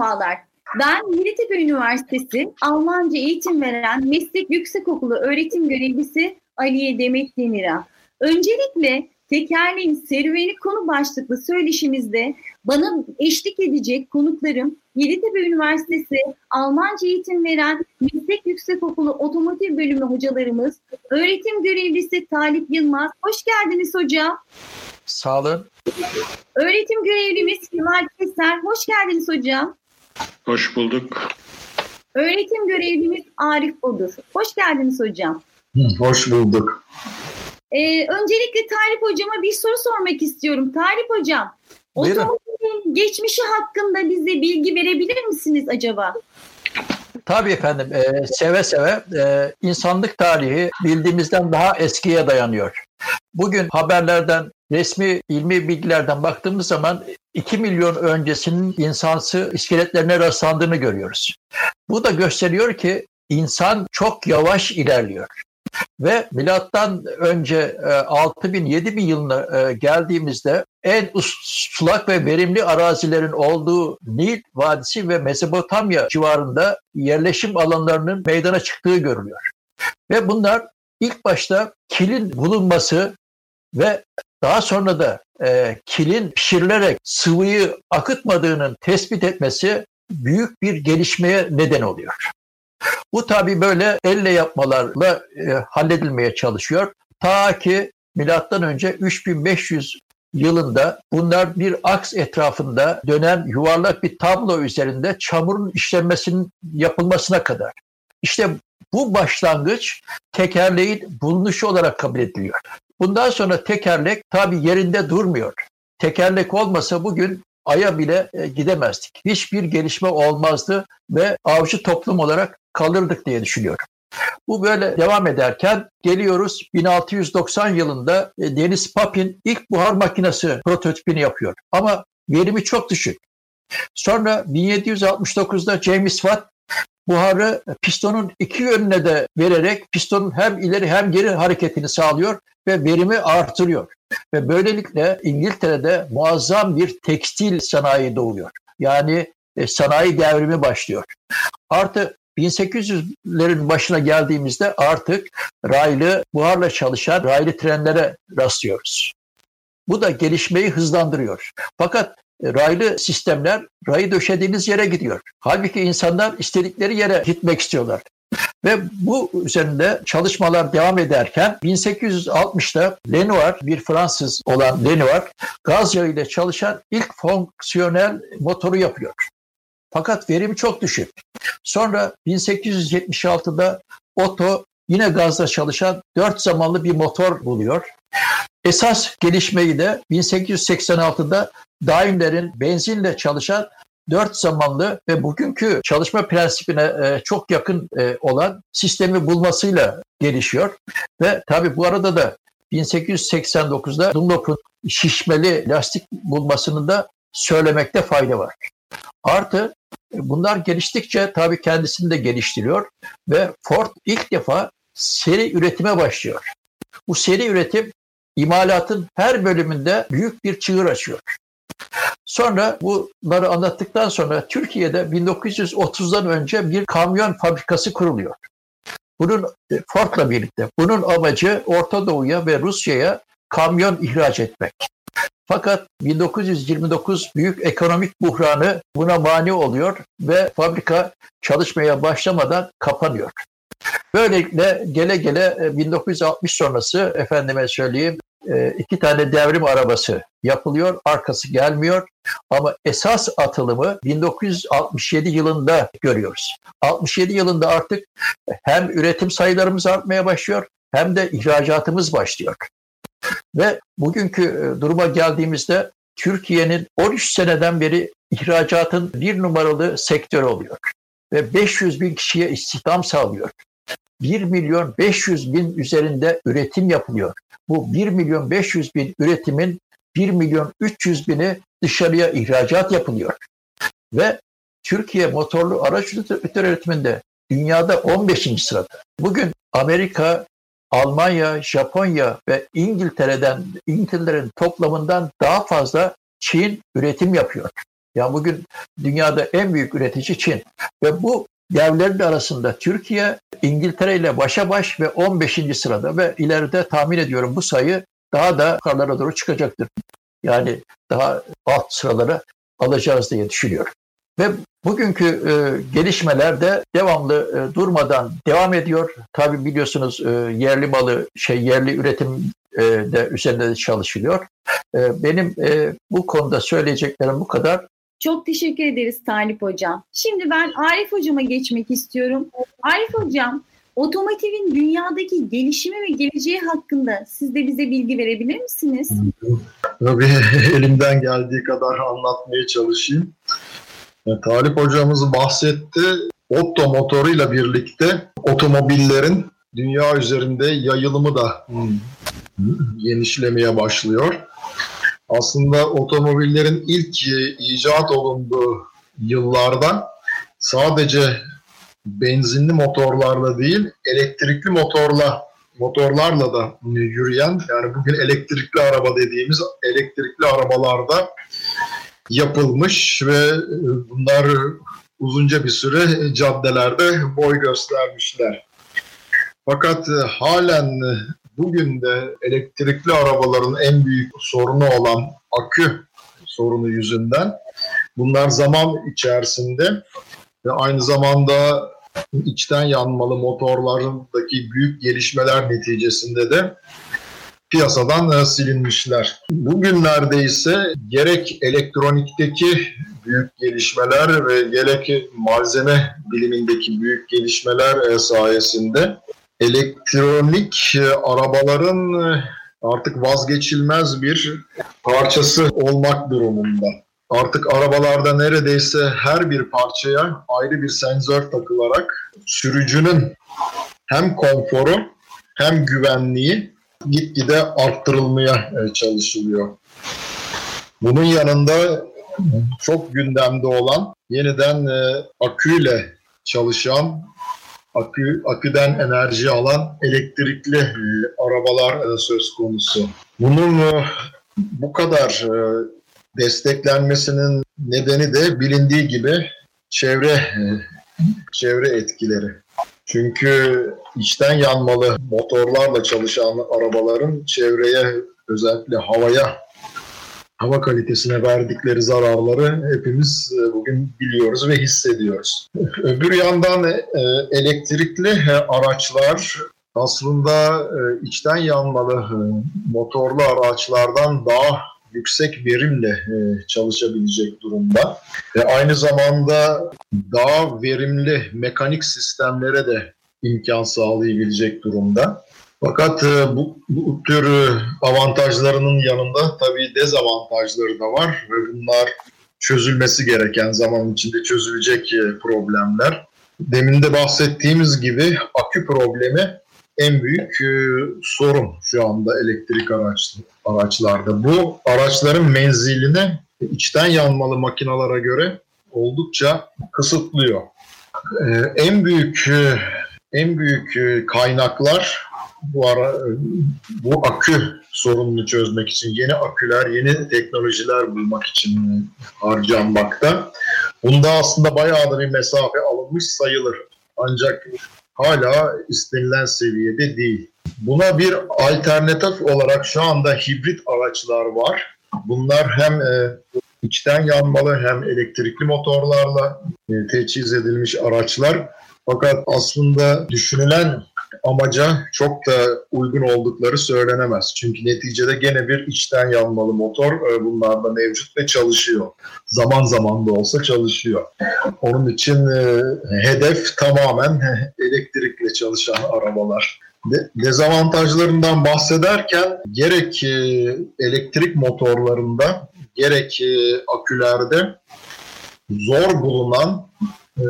merhabalar. Ben Yeditepe Üniversitesi Almanca eğitim veren Meslek Yüksekokulu öğretim görevlisi Aliye Demet Demir'a. Öncelikle tekerleğin serüveni konu başlıklı söyleşimizde bana eşlik edecek konuklarım Yeditepe Üniversitesi Almanca eğitim veren Meslek Yüksekokulu Otomotiv Bölümü hocalarımız, öğretim görevlisi Talip Yılmaz. Hoş geldiniz hocam. Sağ olun. Öğretim görevlimiz Kemal Keser. Hoş geldiniz hocam. Hoş bulduk. Öğretim görevlimiz Arif Odur. Hoş geldiniz hocam. Hoş bulduk. Ee, öncelikle Talip hocama bir soru sormak istiyorum. Talip hocam, otomobilin geçmişi hakkında bize bilgi verebilir misiniz acaba? Tabii efendim, e, seve seve e, insanlık tarihi bildiğimizden daha eskiye dayanıyor. Bugün haberlerden, resmi ilmi bilgilerden baktığımız zaman 2 milyon öncesinin insansı iskeletlerine rastlandığını görüyoruz. Bu da gösteriyor ki insan çok yavaş ilerliyor. Ve milattan önce 6000 e, 7000 yılına e, geldiğimizde en sulak ve verimli arazilerin olduğu Nil Vadisi ve Mezopotamya civarında yerleşim alanlarının meydana çıktığı görülüyor. Ve bunlar ilk başta kilin bulunması ve daha sonra da e, kilin pişirilerek sıvıyı akıtmadığının tespit etmesi büyük bir gelişmeye neden oluyor. Bu tabi böyle elle yapmalarla e, halledilmeye çalışıyor. Ta ki milattan önce 3500 yılında bunlar bir aks etrafında dönen yuvarlak bir tablo üzerinde çamurun işlenmesinin yapılmasına kadar. İşte bu başlangıç tekerleğin bulunuşu olarak kabul ediliyor. Bundan sonra tekerlek tabi yerinde durmuyor. Tekerlek olmasa bugün Ay'a bile e, gidemezdik. Hiçbir gelişme olmazdı ve avcı toplum olarak kalırdık diye düşünüyorum. Bu böyle devam ederken geliyoruz 1690 yılında e, Deniz Papin ilk buhar makinesi prototipini yapıyor. Ama verimi çok düşük. Sonra 1769'da James Watt buharı pistonun iki yönüne de vererek pistonun hem ileri hem geri hareketini sağlıyor ve verimi artırıyor. Ve böylelikle İngiltere'de muazzam bir tekstil sanayi doğuyor. Yani e, sanayi devrimi başlıyor. Artı 1800'lerin başına geldiğimizde artık raylı, buharla çalışan raylı trenlere rastlıyoruz. Bu da gelişmeyi hızlandırıyor. Fakat raylı sistemler rayı döşediğiniz yere gidiyor. Halbuki insanlar istedikleri yere gitmek istiyorlar. Ve bu üzerinde çalışmalar devam ederken 1860'da Lenoir, bir Fransız olan Lenoir, gaz yağı ile çalışan ilk fonksiyonel motoru yapıyor. Fakat verimi çok düşük. Sonra 1876'da Otto yine gazla çalışan dört zamanlı bir motor buluyor. Esas gelişmeyi de 1886'da Daimler'in benzinle çalışan dört zamanlı ve bugünkü çalışma prensibine e, çok yakın e, olan sistemi bulmasıyla gelişiyor. Ve tabii bu arada da 1889'da Dunlop'un şişmeli lastik bulmasını da söylemekte fayda var. Artı bunlar geliştikçe tabii kendisini de geliştiriyor ve Ford ilk defa seri üretime başlıyor. Bu seri üretim imalatın her bölümünde büyük bir çığır açıyor. Sonra bunları anlattıktan sonra Türkiye'de 1930'dan önce bir kamyon fabrikası kuruluyor. Bunun e, Ford'la birlikte. Bunun amacı Orta Doğu'ya ve Rusya'ya kamyon ihraç etmek. Fakat 1929 büyük ekonomik buhranı buna mani oluyor ve fabrika çalışmaya başlamadan kapanıyor. Böylelikle gele gele 1960 e, sonrası efendime söyleyeyim e, iki tane devrim arabası yapılıyor, arkası gelmiyor. Ama esas atılımı 1967 yılında görüyoruz. 67 yılında artık hem üretim sayılarımız artmaya başlıyor hem de ihracatımız başlıyor. Ve bugünkü e, duruma geldiğimizde Türkiye'nin 13 seneden beri ihracatın bir numaralı sektör oluyor. Ve 500 bin kişiye istihdam sağlıyor. 1 milyon 500 bin üzerinde üretim yapılıyor. Bu 1 milyon 500 bin üretimin 1 milyon 300 bini dışarıya ihracat yapılıyor. Ve Türkiye motorlu araç üretiminde dünyada 15. sırada. Bugün Amerika, Almanya, Japonya ve İngiltere'den İngiltere'nin toplamından daha fazla Çin üretim yapıyor. Ya bugün dünyada en büyük üretici Çin ve bu devlerin arasında Türkiye İngiltere ile başa baş ve 15. sırada ve ileride tahmin ediyorum bu sayı daha da yukarılara doğru çıkacaktır. Yani daha alt sıralara alacağız diye düşünüyorum. Ve bugünkü e, gelişmeler de devamlı e, durmadan devam ediyor. Tabi biliyorsunuz e, yerli malı, şey yerli üretim e, de üzerinde de çalışılıyor. E, benim e, bu konuda söyleyeceklerim bu kadar. Çok teşekkür ederiz Talip Hocam. Şimdi ben Arif Hocam'a geçmek istiyorum. Arif Hocam, otomotivin dünyadaki gelişimi ve geleceği hakkında siz de bize bilgi verebilir misiniz? Tabii elimden geldiği kadar anlatmaya çalışayım. Talip hocamız bahsetti. Otto motoruyla birlikte otomobillerin dünya üzerinde yayılımı da genişlemeye başlıyor. Aslında otomobillerin ilk icat olunduğu yıllarda sadece benzinli motorlarla değil, elektrikli motorla motorlarla da yürüyen yani bugün elektrikli araba dediğimiz elektrikli arabalarda yapılmış ve e, bunlar uzunca bir süre caddelerde boy göstermişler. Fakat e, halen e, bugün de elektrikli arabaların en büyük sorunu olan akü sorunu yüzünden bunlar zaman içerisinde ve aynı zamanda içten yanmalı motorlarındaki büyük gelişmeler neticesinde de piyasadan e, silinmişler. Bugünlerde ise gerek elektronikteki büyük gelişmeler ve gerek malzeme bilimindeki büyük gelişmeler e, sayesinde elektronik e, arabaların artık vazgeçilmez bir parçası olmak durumunda. Artık arabalarda neredeyse her bir parçaya ayrı bir sensör takılarak sürücünün hem konforu hem güvenliği gitgide arttırılmaya e, çalışılıyor. Bunun yanında çok gündemde olan yeniden e, aküyle çalışan, akü aküden enerji alan elektrikli e, arabalar söz konusu. Bunun bu kadar desteklenmesinin nedeni de bilindiği gibi çevre çevre etkileri. Çünkü içten yanmalı motorlarla çalışan arabaların çevreye özellikle havaya hava kalitesine verdikleri zararları hepimiz e, bugün biliyoruz ve hissediyoruz. Öbür yandan e, elektrikli araçlar aslında e, içten yanmalı motorlu araçlardan daha yüksek verimle çalışabilecek durumda. Ve aynı zamanda daha verimli mekanik sistemlere de imkan sağlayabilecek durumda. Fakat e, bu, bu tür e, avantajlarının yanında tabii dezavantajları da var ve bunlar çözülmesi gereken zaman içinde çözülecek e, problemler. Demin de bahsettiğimiz gibi akü problemi en büyük sorun şu anda elektrik araç, araçlarda. Bu araçların menzilini içten yanmalı makinalara göre oldukça kısıtlıyor. En büyük en büyük e, kaynaklar bu ara e, bu akü sorununu çözmek için yeni aküler, yeni teknolojiler bulmak için harcanmakta. Bunda aslında bayağı da bir mesafe alınmış sayılır. Ancak hala istenilen seviyede değil. Buna bir alternatif olarak şu anda hibrit araçlar var. Bunlar hem e, içten yanmalı hem elektrikli motorlarla teçhiz edilmiş araçlar. Fakat aslında düşünülen amaca çok da uygun oldukları söylenemez. Çünkü neticede gene bir içten yanmalı motor e, bunlarda mevcut ve çalışıyor. Zaman zaman da olsa çalışıyor. Onun için e, hedef tamamen elektrikle çalışan arabalar. De, dezavantajlarından bahsederken gerek e, elektrik motorlarında gerek akülerde zor bulunan e,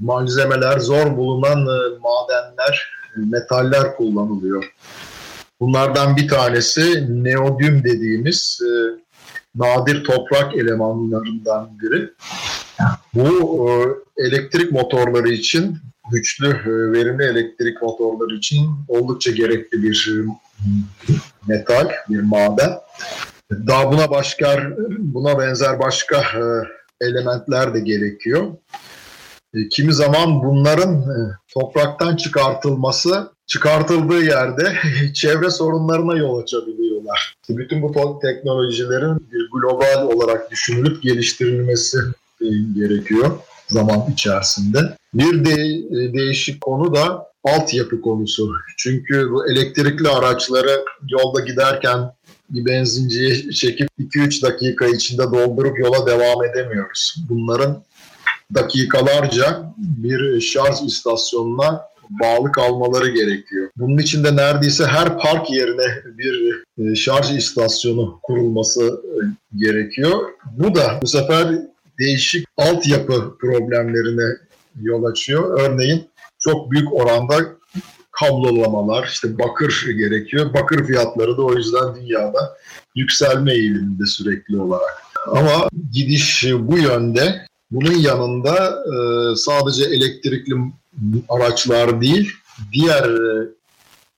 malzemeler, zor bulunan e, madenler, e, metaller kullanılıyor. Bunlardan bir tanesi neodyum dediğimiz e, nadir toprak elemanlarından biri. Bu elektrik motorları için, güçlü, verimli elektrik motorları için oldukça gerekli bir metal, bir maden. Daha buna başka, buna benzer başka elementler de gerekiyor. E, kimi zaman bunların e, topraktan çıkartılması çıkartıldığı yerde çevre sorunlarına yol açabiliyorlar. Bütün bu teknolojilerin global olarak düşünülüp geliştirilmesi gerekiyor zaman içerisinde. Bir de değişik konu da altyapı konusu. Çünkü bu elektrikli araçları yolda giderken bir benzinciye çekip 2-3 dakika içinde doldurup yola devam edemiyoruz. Bunların dakikalarca bir şarj istasyonuna bağlı kalmaları gerekiyor. Bunun için de neredeyse her park yerine bir e, şarj istasyonu kurulması e, gerekiyor. Bu da bu sefer değişik altyapı problemlerine yol açıyor. Örneğin çok büyük oranda kablolamalar, işte bakır gerekiyor. Bakır fiyatları da o yüzden dünyada yükselme eğiliminde sürekli olarak. Ama gidiş bu yönde. Bunun yanında e, sadece elektrikli araçlar değil, diğer e,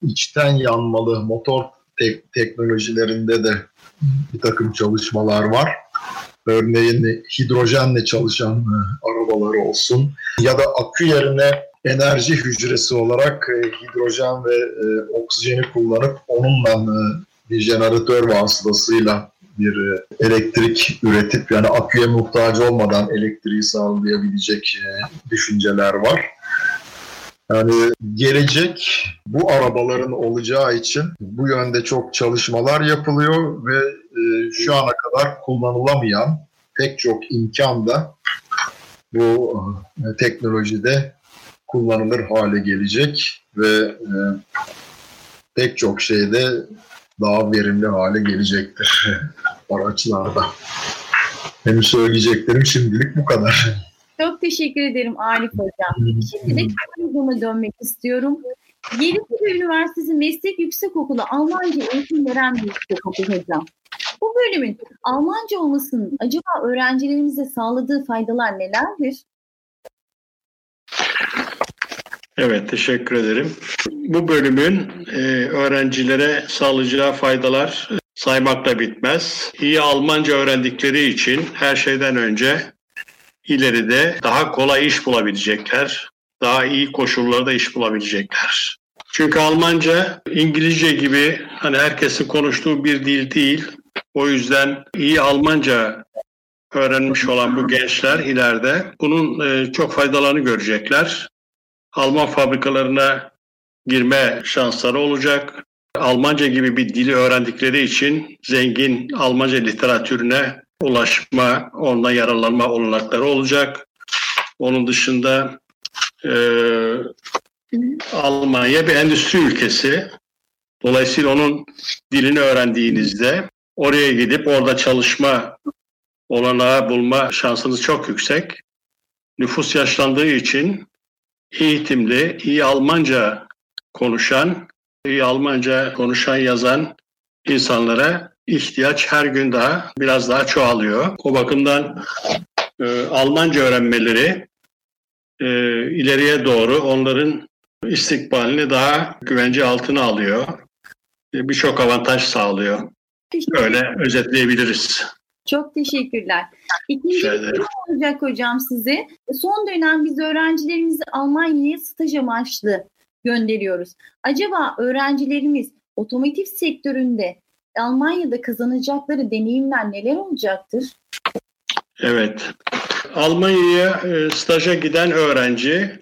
içten yanmalı motor tek teknolojilerinde de bir takım çalışmalar var. Örneğin hidrojenle çalışan e, arabalar olsun ya da akü yerine enerji hücresi olarak hidrojen ve oksijeni kullanıp onunla bir jeneratör vasıtasıyla bir e, elektrik üretip yani aküye muhtaç olmadan elektriği sağlayabilecek e, düşünceler var. Yani gelecek bu arabaların olacağı için bu yönde çok çalışmalar yapılıyor ve e, şu ana kadar kullanılamayan pek çok imkan da bu teknolojide kullanılır hale gelecek ve pek çok şeyde daha verimli hale gelecektir araçlarda. Benim söyleyeceklerim şimdilik bu kadar. Çok teşekkür ederim Arif Hocam. Şimdi de konuma dönmek istiyorum. Yeditepe Üniversitesi Meslek Yüksekokulu Almanca eğitim veren bir yüksekokul hocam. Bu bölümün Almanca olmasının acaba öğrencilerimize sağladığı faydalar nelerdir? Evet, teşekkür ederim. Bu bölümün e, öğrencilere sağlayacağı faydalar saymakla bitmez. İyi Almanca öğrendikleri için her şeyden önce ileride daha kolay iş bulabilecekler, daha iyi koşullarda iş bulabilecekler. Çünkü Almanca İngilizce gibi hani herkesin konuştuğu bir dil değil. O yüzden iyi Almanca öğrenmiş olan bu gençler ileride bunun e, çok faydalarını görecekler. Alman fabrikalarına girme şansları olacak. Almanca gibi bir dili öğrendikleri için zengin Almanca literatürüne ulaşma, ondan yararlanma olanakları olacak. Onun dışında e, Almanya bir endüstri ülkesi. Dolayısıyla onun dilini öğrendiğinizde oraya gidip orada çalışma olanağı bulma şansınız çok yüksek. Nüfus yaşlandığı için eğitimli, iyi Almanca konuşan, iyi Almanca konuşan, yazan insanlara ihtiyaç her gün daha biraz daha çoğalıyor. O bakımdan e, Almanca öğrenmeleri e, ileriye doğru onların istikbalini daha güvence altına alıyor. E, Birçok avantaj sağlıyor. Öyle özetleyebiliriz. Çok teşekkürler. İkinci soru olacak hocam size. Son dönem biz öğrencilerimizi Almanya'ya staj amaçlı gönderiyoruz. Acaba öğrencilerimiz otomotiv sektöründe Almanya'da kazanacakları deneyimler neler olacaktır? Evet. Almanya'ya e, staja giden öğrenci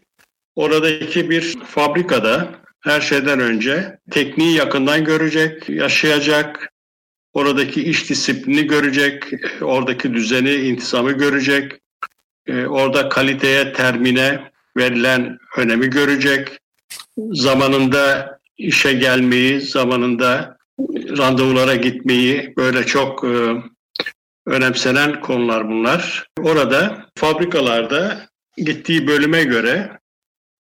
oradaki bir fabrikada her şeyden önce tekniği yakından görecek, yaşayacak, oradaki iş disiplini görecek, oradaki düzeni, intizamı görecek, e, orada kaliteye, termine verilen önemi görecek, zamanında işe gelmeyi, zamanında randevulara gitmeyi böyle çok e, önemsenen konular bunlar. Orada fabrikalarda gittiği bölüme göre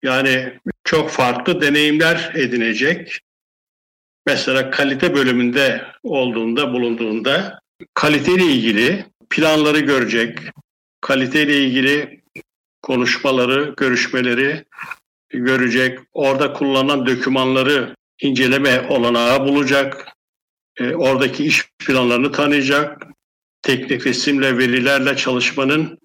yani çok farklı deneyimler edinecek. Mesela kalite bölümünde olduğunda, bulunduğunda kaliteyle ilgili planları görecek, kaliteyle ilgili konuşmaları, görüşmeleri görecek, orada kullanılan dokümanları inceleme olanağı bulacak. e, oradaki iş planlarını tanıyacak, teknik resimle, verilerle çalışmanın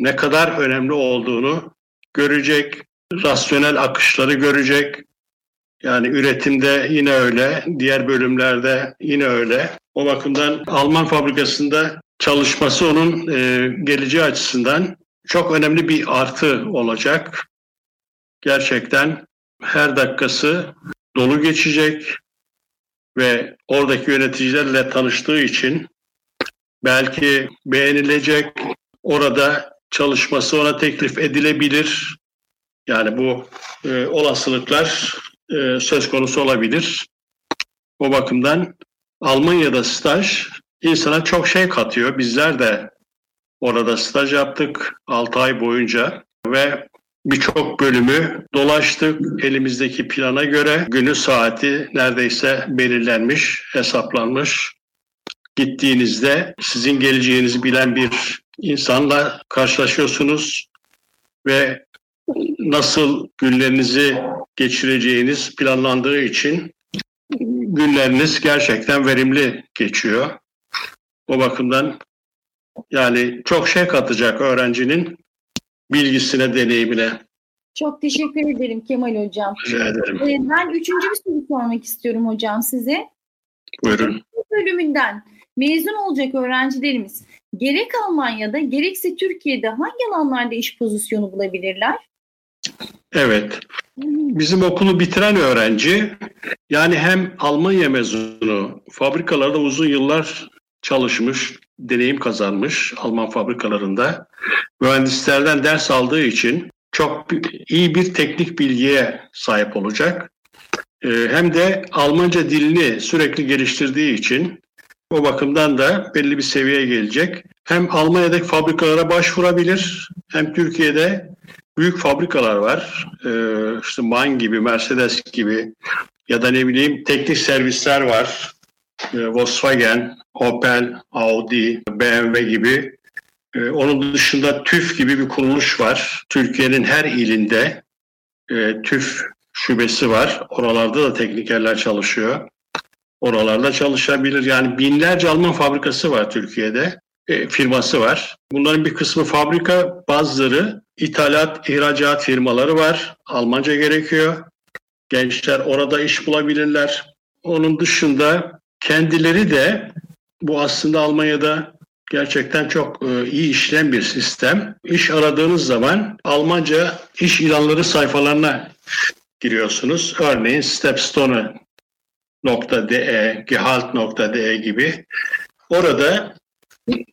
ne kadar önemli olduğunu görecek, rasyonel akışları görecek. Yani üretimde yine öyle, diğer bölümlerde yine öyle. O bakımdan Alman fabrikasında çalışması onun e, geleceği açısından çok önemli bir artı olacak. Gerçekten her dakikası dolu geçecek ve oradaki yöneticilerle tanıştığı için belki beğenilecek, orada çalışması ona teklif edilebilir. Yani bu e, olasılıklar e, söz konusu olabilir. O bakımdan Almanya'da staj insana çok şey katıyor. Bizler de orada staj yaptık 6 ay boyunca ve birçok bölümü dolaştık. Elimizdeki plana göre günü saati neredeyse belirlenmiş, hesaplanmış. Gittiğinizde sizin geleceğinizi bilen bir insanla karşılaşıyorsunuz ve nasıl günlerinizi geçireceğiniz planlandığı için günleriniz gerçekten verimli geçiyor. O bakımdan yani çok şey katacak öğrencinin bilgisine, deneyimine. Çok teşekkür ederim Kemal Hocam. Rica ederim. Ee, Ben üçüncü bir soru sormak istiyorum hocam size. Buyurun. Bu bölümünden mezun olacak öğrencilerimiz gerek Almanya'da gerekse Türkiye'de hangi alanlarda iş pozisyonu bulabilirler? Evet. Bizim okulu bitiren öğrenci yani hem Almanya mezunu, fabrikalarda uzun yıllar çalışmış, deneyim kazanmış Alman fabrikalarında. Mühendislerden ders aldığı için çok iyi bir teknik bilgiye sahip olacak. Ee, Hem de Almanca dilini sürekli geliştirdiği için o bakımdan da belli bir seviyeye gelecek. Hem Almanya'daki fabrikalara başvurabilir hem Türkiye'de büyük fabrikalar var. Ee, işte MAN gibi, Mercedes gibi ya da ne bileyim teknik servisler var. Ee, Volkswagen, Opel, Audi, BMW gibi. Ee, onun dışında TÜV gibi bir kuruluş var. Türkiye'nin her ilinde e, TÜV şubesi var. Oralarda da teknikerler çalışıyor. Oralarda çalışabilir. Yani binlerce Alman fabrikası var Türkiye'de. E, firması var. Bunların bir kısmı fabrika, bazıları ithalat, ihracat firmaları var. Almanca gerekiyor. Gençler orada iş bulabilirler. Onun dışında kendileri de bu aslında Almanya'da gerçekten çok e, iyi işleyen bir sistem. İş aradığınız zaman Almanca iş ilanları sayfalarına giriyorsunuz. Örneğin stepstone.de, gehalt.de gibi. Orada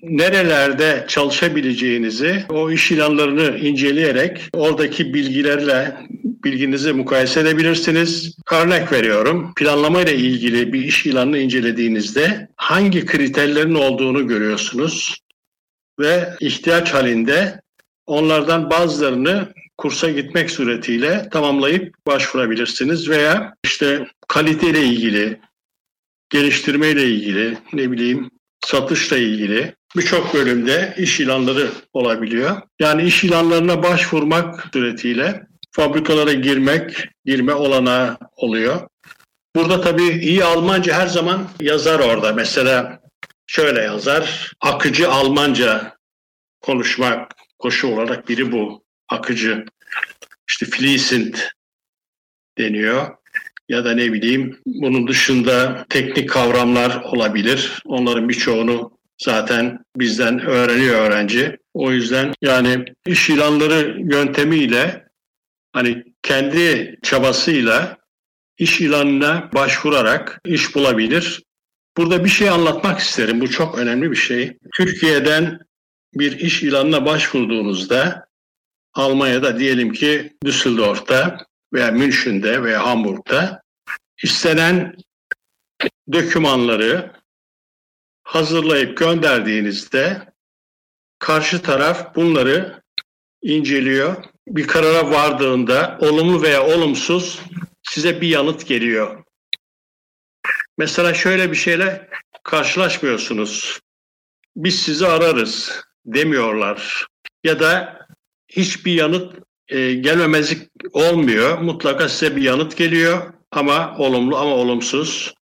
nerelerde çalışabileceğinizi o iş ilanlarını inceleyerek oradaki bilgilerle bilginizi mukayese edebilirsiniz. Örnek veriyorum. Planlama ile ilgili bir iş ilanını incelediğinizde hangi kriterlerin olduğunu görüyorsunuz ve ihtiyaç halinde onlardan bazılarını kursa gitmek suretiyle tamamlayıp başvurabilirsiniz veya işte kaliteyle ilgili, geliştirme ile ilgili, ne bileyim satışla ilgili birçok bölümde iş ilanları olabiliyor. Yani iş ilanlarına başvurmak suretiyle fabrikalara girmek, girme olanağı oluyor. Burada tabii iyi Almanca her zaman yazar orada. Mesela şöyle yazar, akıcı Almanca konuşmak koşu olarak biri bu, akıcı. İşte fließend deniyor ya da ne bileyim bunun dışında teknik kavramlar olabilir. Onların birçoğunu zaten bizden öğreniyor öğrenci. O yüzden yani iş ilanları yöntemiyle hani kendi çabasıyla iş ilanına başvurarak iş bulabilir. Burada bir şey anlatmak isterim. Bu çok önemli bir şey. Türkiye'den bir iş ilanına başvurduğunuzda Almanya'da diyelim ki Düsseldorf'ta veya Münşin'de veya Hamburg'da istenen dokümanları hazırlayıp gönderdiğinizde karşı taraf bunları inceliyor. Bir karara vardığında olumlu veya olumsuz size bir yanıt geliyor. Mesela şöyle bir şeyle karşılaşmıyorsunuz. Biz sizi ararız demiyorlar. Ya da hiçbir yanıt e, gelmemezlik olmuyor. Mutlaka size bir yanıt geliyor ama olumlu ama olumsuz.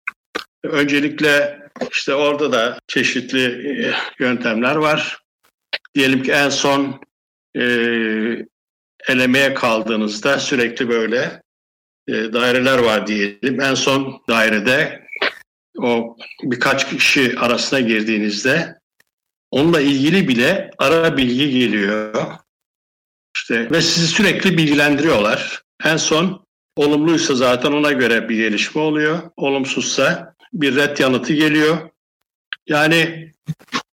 Öncelikle işte orada da çeşitli e, yöntemler var. Diyelim ki en son e, elemeye kaldığınızda sürekli böyle e, daireler var diyelim. En son dairede o birkaç kişi arasına girdiğinizde onunla ilgili bile ara bilgi geliyor. İşte ve sizi sürekli bilgilendiriyorlar. En son olumluysa zaten ona göre bir gelişme oluyor. Olumsuzsa bir red yanıtı geliyor. Yani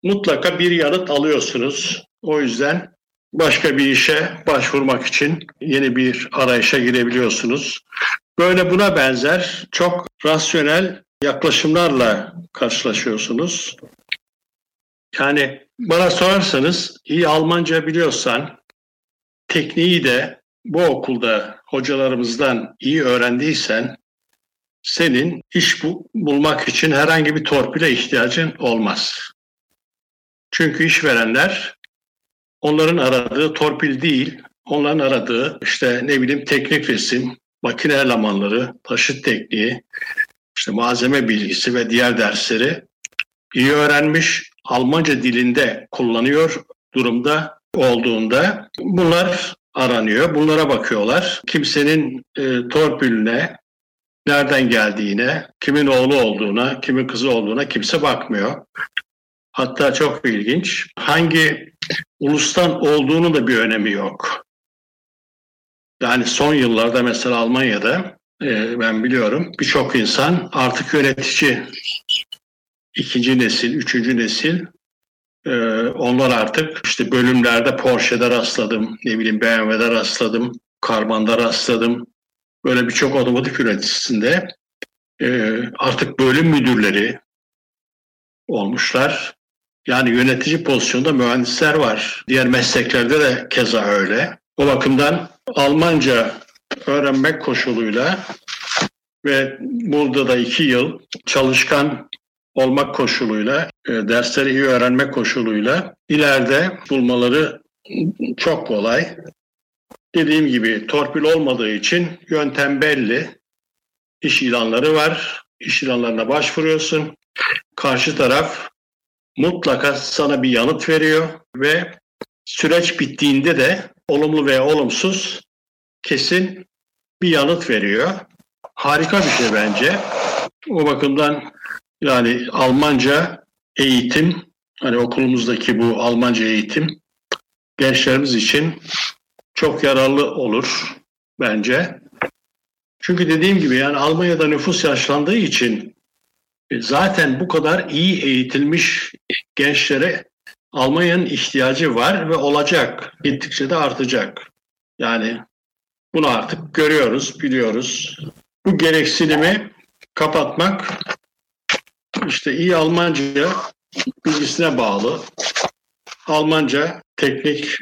mutlaka bir yanıt alıyorsunuz. O yüzden başka bir işe başvurmak için yeni bir arayışa girebiliyorsunuz. Böyle buna benzer çok rasyonel yaklaşımlarla karşılaşıyorsunuz. Yani bana sorarsanız iyi Almanca biliyorsan tekniği de bu okulda hocalarımızdan iyi öğrendiysen senin iş bu, bulmak için herhangi bir torpile ihtiyacın olmaz. Çünkü işverenler onların aradığı torpil değil, onların aradığı işte ne bileyim teknik resim, makine elemanları, taşıt tekniği, işte malzeme bilgisi ve diğer dersleri iyi öğrenmiş, Almanca dilinde kullanıyor durumda olduğunda bunlar aranıyor. Bunlara bakıyorlar. Kimsenin e, torpiline, nereden geldiğine, kimin oğlu olduğuna, kimin kızı olduğuna kimse bakmıyor. Hatta çok ilginç. Hangi ulustan olduğunu da bir önemi yok. Yani son yıllarda mesela Almanya'da e, ben biliyorum birçok insan artık yönetici ikinci nesil, üçüncü nesil e, onlar artık işte bölümlerde Porsche'de rastladım, ne bileyim BMW'de rastladım, Karman'da rastladım. Böyle birçok otomotiv üreticisinde e, artık bölüm müdürleri olmuşlar. Yani yönetici pozisyonda mühendisler var. Diğer mesleklerde de keza öyle. O bakımdan Almanca öğrenmek koşuluyla ve burada da iki yıl çalışkan olmak koşuluyla, e, dersleri iyi öğrenmek koşuluyla ileride bulmaları çok kolay. Dediğim gibi torpil olmadığı için yöntem belli. İş ilanları var. İş ilanlarına başvuruyorsun. Karşı taraf mutlaka sana bir yanıt veriyor ve süreç bittiğinde de olumlu veya olumsuz kesin bir yanıt veriyor. Harika bir şey bence. O bakımdan yani Almanca eğitim, hani okulumuzdaki bu Almanca eğitim gençlerimiz için çok yararlı olur bence. Çünkü dediğim gibi yani Almanya'da nüfus yaşlandığı için e, zaten bu kadar iyi eğitilmiş gençlere Almanya'nın ihtiyacı var ve olacak. Gittikçe de artacak. Yani bunu artık görüyoruz, biliyoruz. Bu gereksinimi kapatmak işte iyi Almanca bilgisine bağlı. Almanca teknik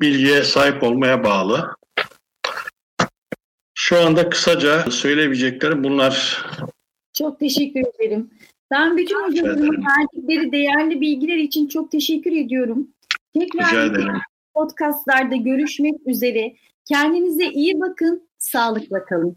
bilgiye sahip olmaya bağlı. Şu anda kısaca söyleyebileceklerim bunlar. Çok teşekkür ederim. Ben bütün hocalarımın verdikleri değerli bilgiler için çok teşekkür ediyorum. Tekrar podcastlarda görüşmek üzere. Kendinize iyi bakın, sağlıkla kalın.